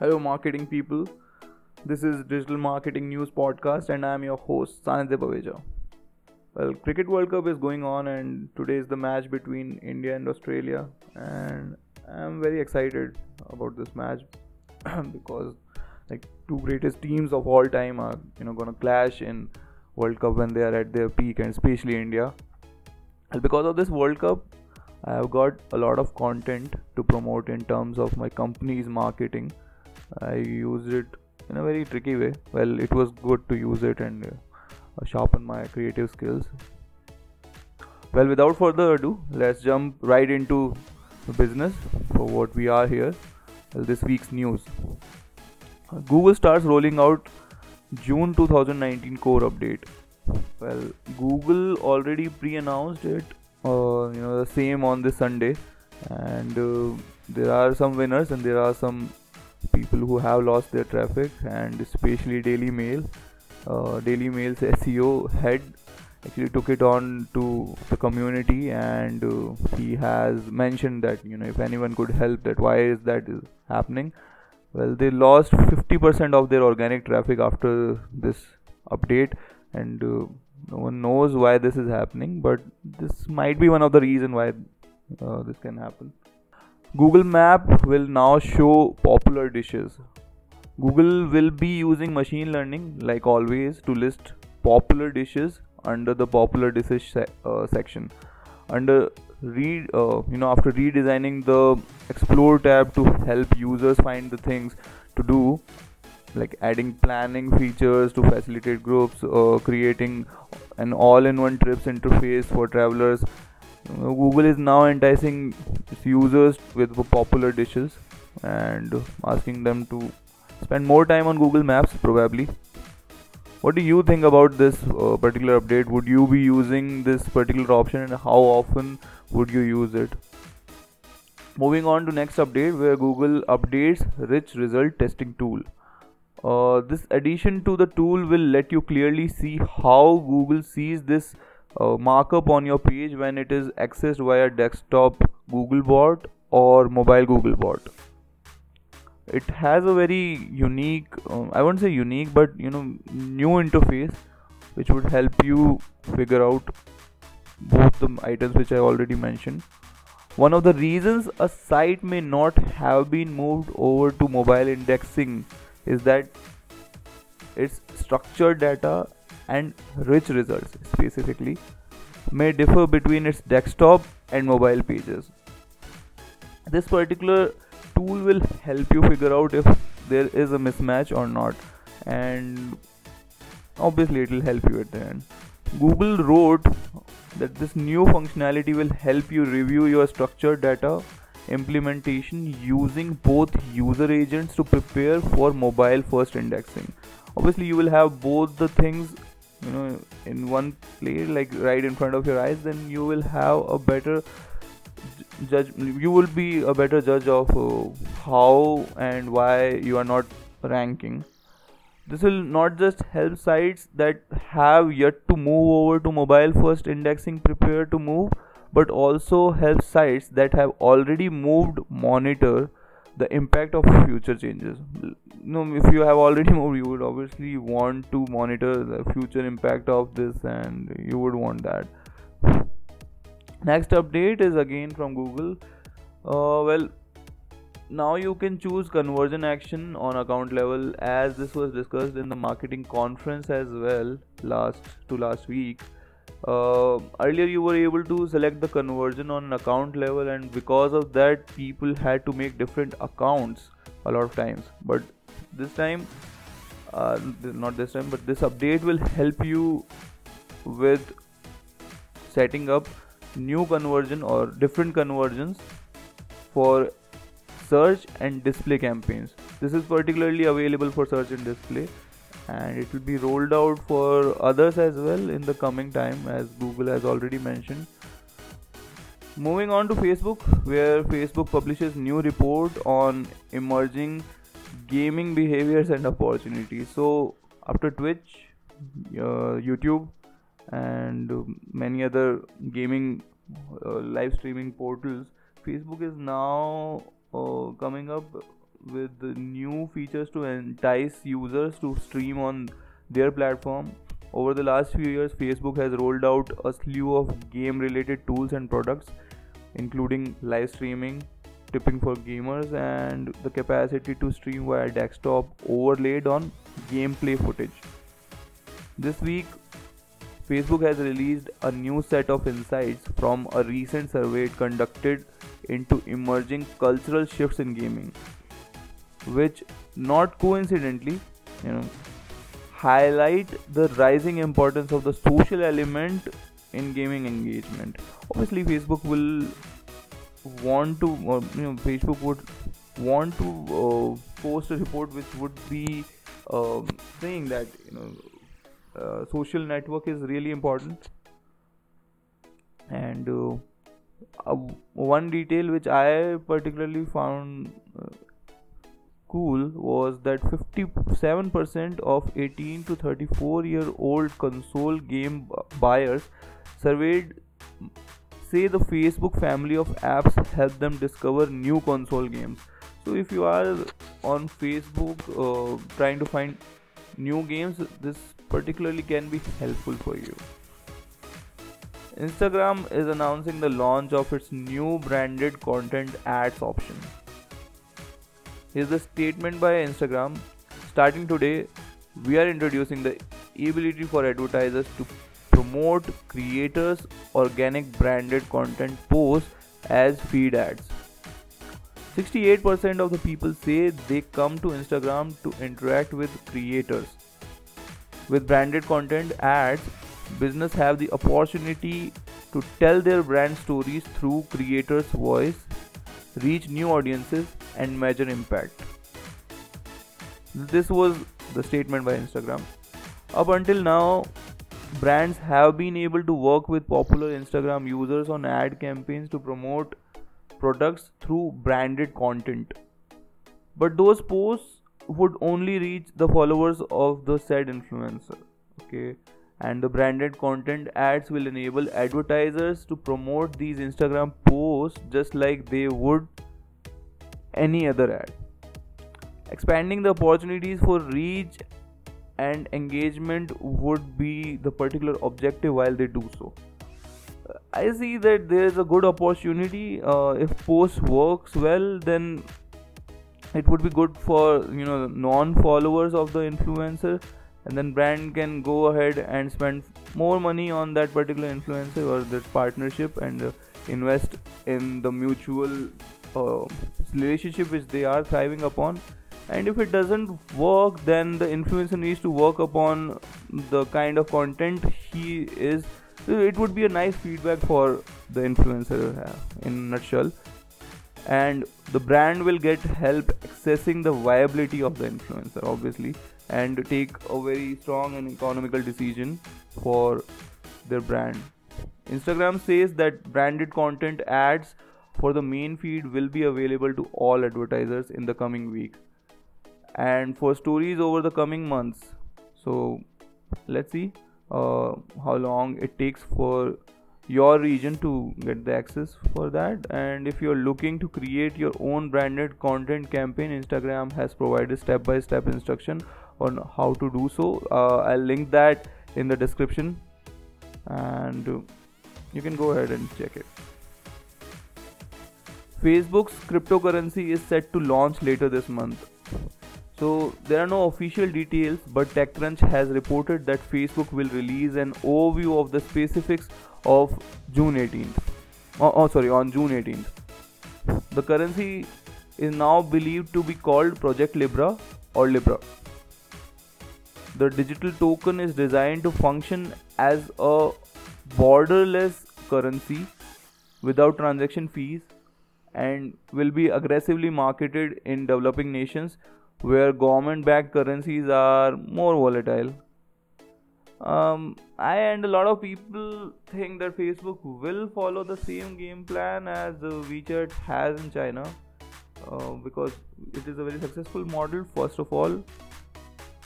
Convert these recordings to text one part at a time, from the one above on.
Hello, marketing people. This is Digital Marketing News Podcast, and I am your host, Sannidhya Baweja. Well, Cricket World Cup is going on, and today is the match between India and Australia, and I'm very excited about this match because like two greatest teams of all time are you know gonna clash in World Cup when they are at their peak, and especially India. And because of this World Cup, I have got a lot of content to promote in terms of my company's marketing I used it in a very tricky way. Well, it was good to use it and uh, sharpen my creative skills. Well, without further ado, let's jump right into the business for what we are here. Well, this week's news. Google starts rolling out June 2019 core update. Well, Google already pre-announced it, uh, you know, the same on this Sunday, and uh, there are some winners and there are some people who have lost their traffic and especially Daily Mail. Uh, Daily Mail's SEO head actually took it on to the community and uh, he has mentioned that you know if anyone could help that why is that is happening well they lost 50% of their organic traffic after this update and uh, no one knows why this is happening but this might be one of the reason why uh, this can happen Google Map will now show popular dishes. Google will be using machine learning, like always, to list popular dishes under the popular dishes se- uh, section. Under read, uh, you know, after redesigning the Explore tab to help users find the things to do, like adding planning features to facilitate groups, uh, creating an all-in-one trips interface for travelers, Google is now enticing its users with popular dishes and asking them to spend more time on Google Maps probably. What do you think about this uh, particular update? Would you be using this particular option and how often would you use it? Moving on to next update where Google updates rich result testing tool. Uh, this addition to the tool will let you clearly see how Google sees this markup on your page when it is accessed via desktop Googlebot or mobile Googlebot. It has a very unique, um, I won't say unique, but you know, new interface which would help you figure out both the items which I already mentioned. One of the reasons a site may not have been moved over to mobile indexing is that its structured data and rich results specifically may differ between its desktop and mobile pages. This particular tool will help you figure out if there is a mismatch or not, and obviously, it will help you at the end. Google wrote that this new functionality will help you review your structured data implementation using both user agents to prepare for mobile first indexing. Obviously, you will have both the things you know in one place like right in front of your eyes then you will have a better judge you will be a better judge of uh, how and why you are not ranking. This will not just help sites that have yet to move over to mobile first indexing prepare to move but also help sites that have already moved monitor the impact of future changes. You know if you have already moved you would obviously want to monitor the future impact of this and you would want that. Next update is again from google. Uh, well now you can choose conversion action on account level as this was discussed in the marketing conference as well last to last week uh, earlier you were able to select the conversion on account level and because of that people had to make different accounts a lot of times. But this time uh, not this time but this update will help you with setting up new conversion or different conversions for search and display campaigns. This is particularly available for search and display and it will be rolled out for others as well in the coming time as Google has already mentioned. Moving on to Facebook, where Facebook publishes new report on emerging gaming behaviors and opportunities. So after Twitch, uh, YouTube, and many other gaming uh, live streaming portals, Facebook is now uh, coming up with new features to entice users to stream on their platform. Over the last few years, Facebook has rolled out a slew of game related tools and products, including live streaming, tipping for gamers, and the capacity to stream via desktop overlaid on gameplay footage. This week, Facebook has released a new set of insights from a recent survey conducted into emerging cultural shifts in gaming, which not coincidentally, you know, highlight the rising importance of the social element in gaming engagement. Obviously, Facebook will want to, or, you know, Facebook would want to uh, post a report which would be uh, saying that you know uh, social network is really important and uh, uh, one detail which i particularly found uh, cool was that 57% of 18 to 34 year old console game buyers surveyed say the facebook family of apps help them discover new console games so if you are on facebook uh, trying to find new games this particularly can be helpful for you. Instagram is announcing the launch of its new branded content ads option. Here's the statement by Instagram. Starting today, we are introducing the ability for advertisers to promote creators' organic branded content posts as feed ads. 68% of the people say they come to Instagram to interact with creators with branded content ads, business have the opportunity to tell their brand stories through creators' voice, reach new audiences, and measure impact. This was the statement by Instagram. Up until now, brands have been able to work with popular Instagram users on ad campaigns to promote products through branded content. But those posts would only reach the followers of the said influencer okay and the branded content ads will enable advertisers to promote these instagram posts just like they would any other ad. Expanding the opportunities for reach and engagement would be the particular objective while they do so. I see that there is a good opportunity uh, if post works well then it would be good for you know non followers of the influencer and then brand can go ahead and spend more money on that particular influencer or that partnership and uh, invest in the mutual uh, relationship which they are thriving upon. And if it doesn't work then the influencer needs to work upon the kind of content he is. It would be a nice feedback for the influencer uh, in nutshell. And the brand will get help accessing the viability of the influencer obviously and take a very strong and economical decision for their brand. Instagram says that branded content ads for the main feed will be available to all advertisers in the coming week. And for stories over the coming months. So let's see uh, how long it takes for your region to get the access for that. And if you're looking to create your own branded content campaign instagram has provided step by step instruction on how to do so. Uh, i'll link that in the description. And you can go ahead and check it facebook's cryptocurrency is set to launch later this month so there are no official details, but TechCrunch has reported that Facebook will release an overview of the specifics of June 18th. Oh, oh, sorry, on June 18th. The currency is now believed to be called Project Libra or Libra. The digital token is designed to function as a borderless currency without transaction fees and will be aggressively marketed in developing nations where government backed currencies are more volatile. Um, I and a lot of people think that Facebook will follow the same game plan as uh, WeChat has in China uh, because it is a very successful model. First of all,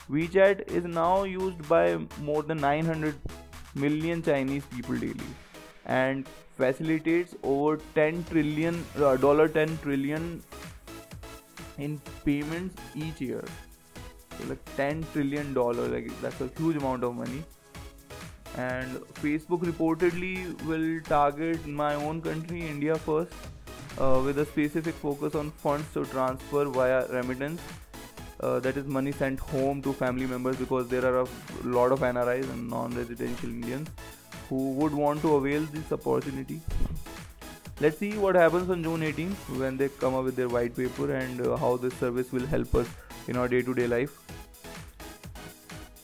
WeChat is now used by more than 900 million Chinese people daily and facilitates over 10 trillion dollar 10 trillion in payments each year. So like 10 trillion dollar, like that's a huge amount of money. And Facebook reportedly will target my own country, India first, uh, with a specific focus on funds to transfer via remittance. Uh, that is money sent home to family members because there are a lot of NRIs and non-residential Indians who would want to avail this opportunity. Let's see what happens on June 18th when they come up with their white paper and uh, how this service will help us in our day-to-day life.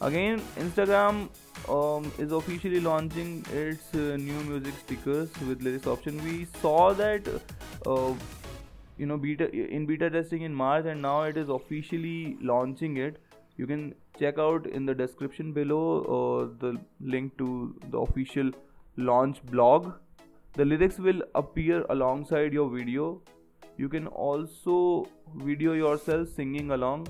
Again, Instagram um, is officially launching its uh, new music stickers with lyrics option. We saw that uh, you know beta in beta testing in March, and now it is officially launching it. You can check out in the description below uh, the link to the official launch blog. The lyrics will appear alongside your video. You can also video yourself singing along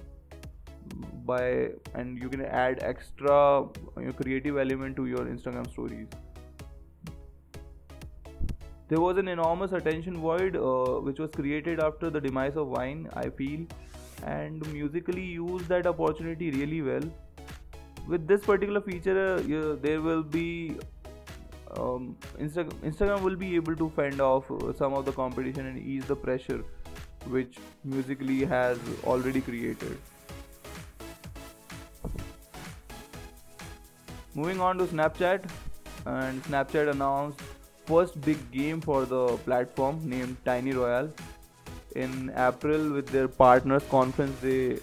by and you can add extra know, creative element to your instagram stories there was an enormous attention void uh, which was created after the demise of Vine i feel and Musical.ly used that opportunity really well. With this particular feature uh, there will be um, Insta- instagram will be able to fend off uh, some of the competition and ease the pressure which Musical.ly has already created. Moving on to Snapchat, and Snapchat announced first big game for the platform named Tiny Royale. In April, with their partners conference, they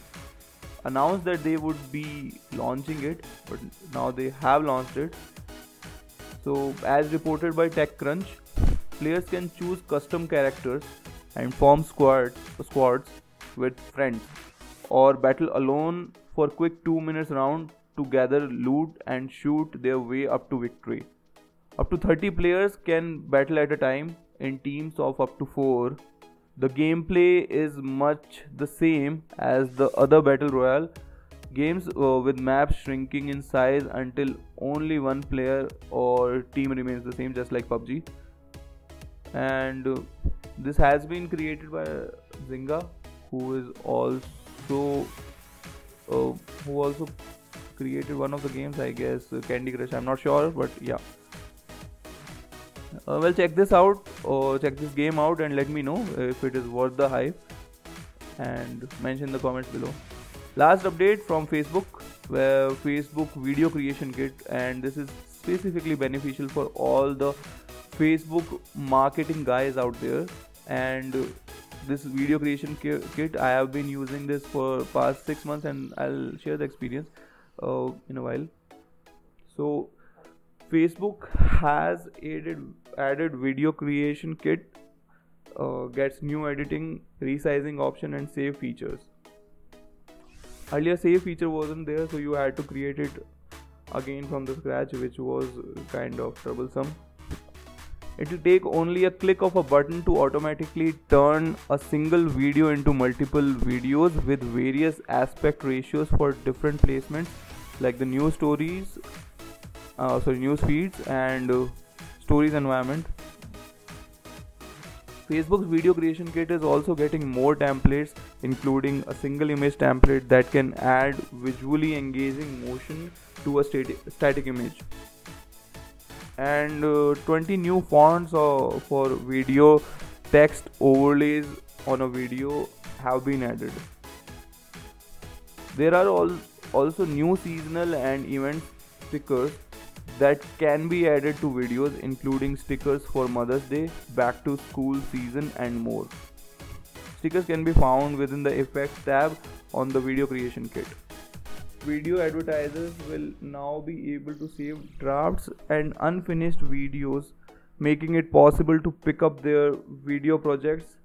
announced that they would be launching it, but now they have launched it. So, as reported by TechCrunch, players can choose custom characters and form squads, squads with friends or battle alone for quick 2 minutes round to gather loot and shoot their way up to victory. Up to 30 players can battle at a time in teams of up to 4. The gameplay is much the same as the other Battle Royale games uh, with maps shrinking in size until only one player or team remains the same just like PUBG. And uh, this has been created by Zynga who is also uh, who also created one of the games, I guess Candy Crush. I'm not sure, but yeah. Uh, well, check this out or check this game out and let me know if it is worth the hype and mention the comments below. Last update from Facebook, where Facebook Video Creation Kit, and this is specifically beneficial for all the Facebook marketing guys out there. And this video creation kit, I have been using this for past six months, and I'll share the experience uh, in a while so facebook has added added video creation kit uh, gets new editing resizing option and save features. Earlier save feature wasn't there so you had to create it again from the scratch which was kind of troublesome. It will take only a click of a button to automatically turn a single video into multiple videos with various aspect ratios for different placements like the news stories uh, sorry news feeds and uh, stories environment. Facebook's video creation kit is also getting more templates including a single image template that can add visually engaging motion to a static, static image. And uh, 20 new fonts uh, for video text overlays on a video have been added. There are also new seasonal and event stickers that can be added to videos including stickers for Mother's Day, back to school season and more. Stickers can be found within the effects tab on the video creation kit. Video advertisers will now be able to save drafts and unfinished videos, making it possible to pick up their video projects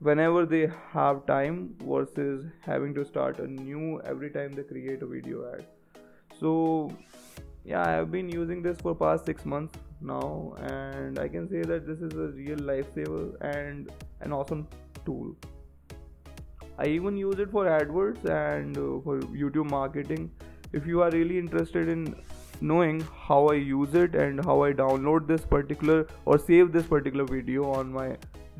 whenever they have time versus having to start a new every time they create a video ad so yeah i have been using this for past 6 months now and i can say that this is a real lifesaver and an awesome tool. I even use it for adwords and uh, for youtube marketing. If you are really interested in knowing how i use it and how i download this particular or save this particular video on my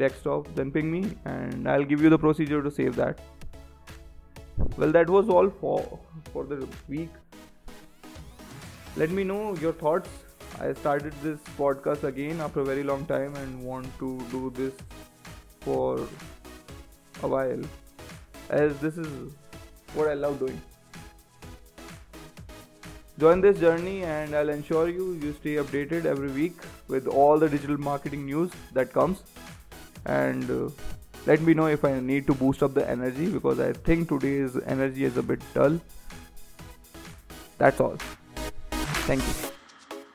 desktop then ping me and i'll give you the procedure to save that. Well that was all for for the week let me know your thoughts i started this podcast again after a very long time and want to do this for a while as this is what i love doing join this journey and i'll ensure you you stay updated every week with all the digital marketing news that comes and uh, let me know if I need to boost up the energy because I think today's energy is a bit dull. That's all. Thank you.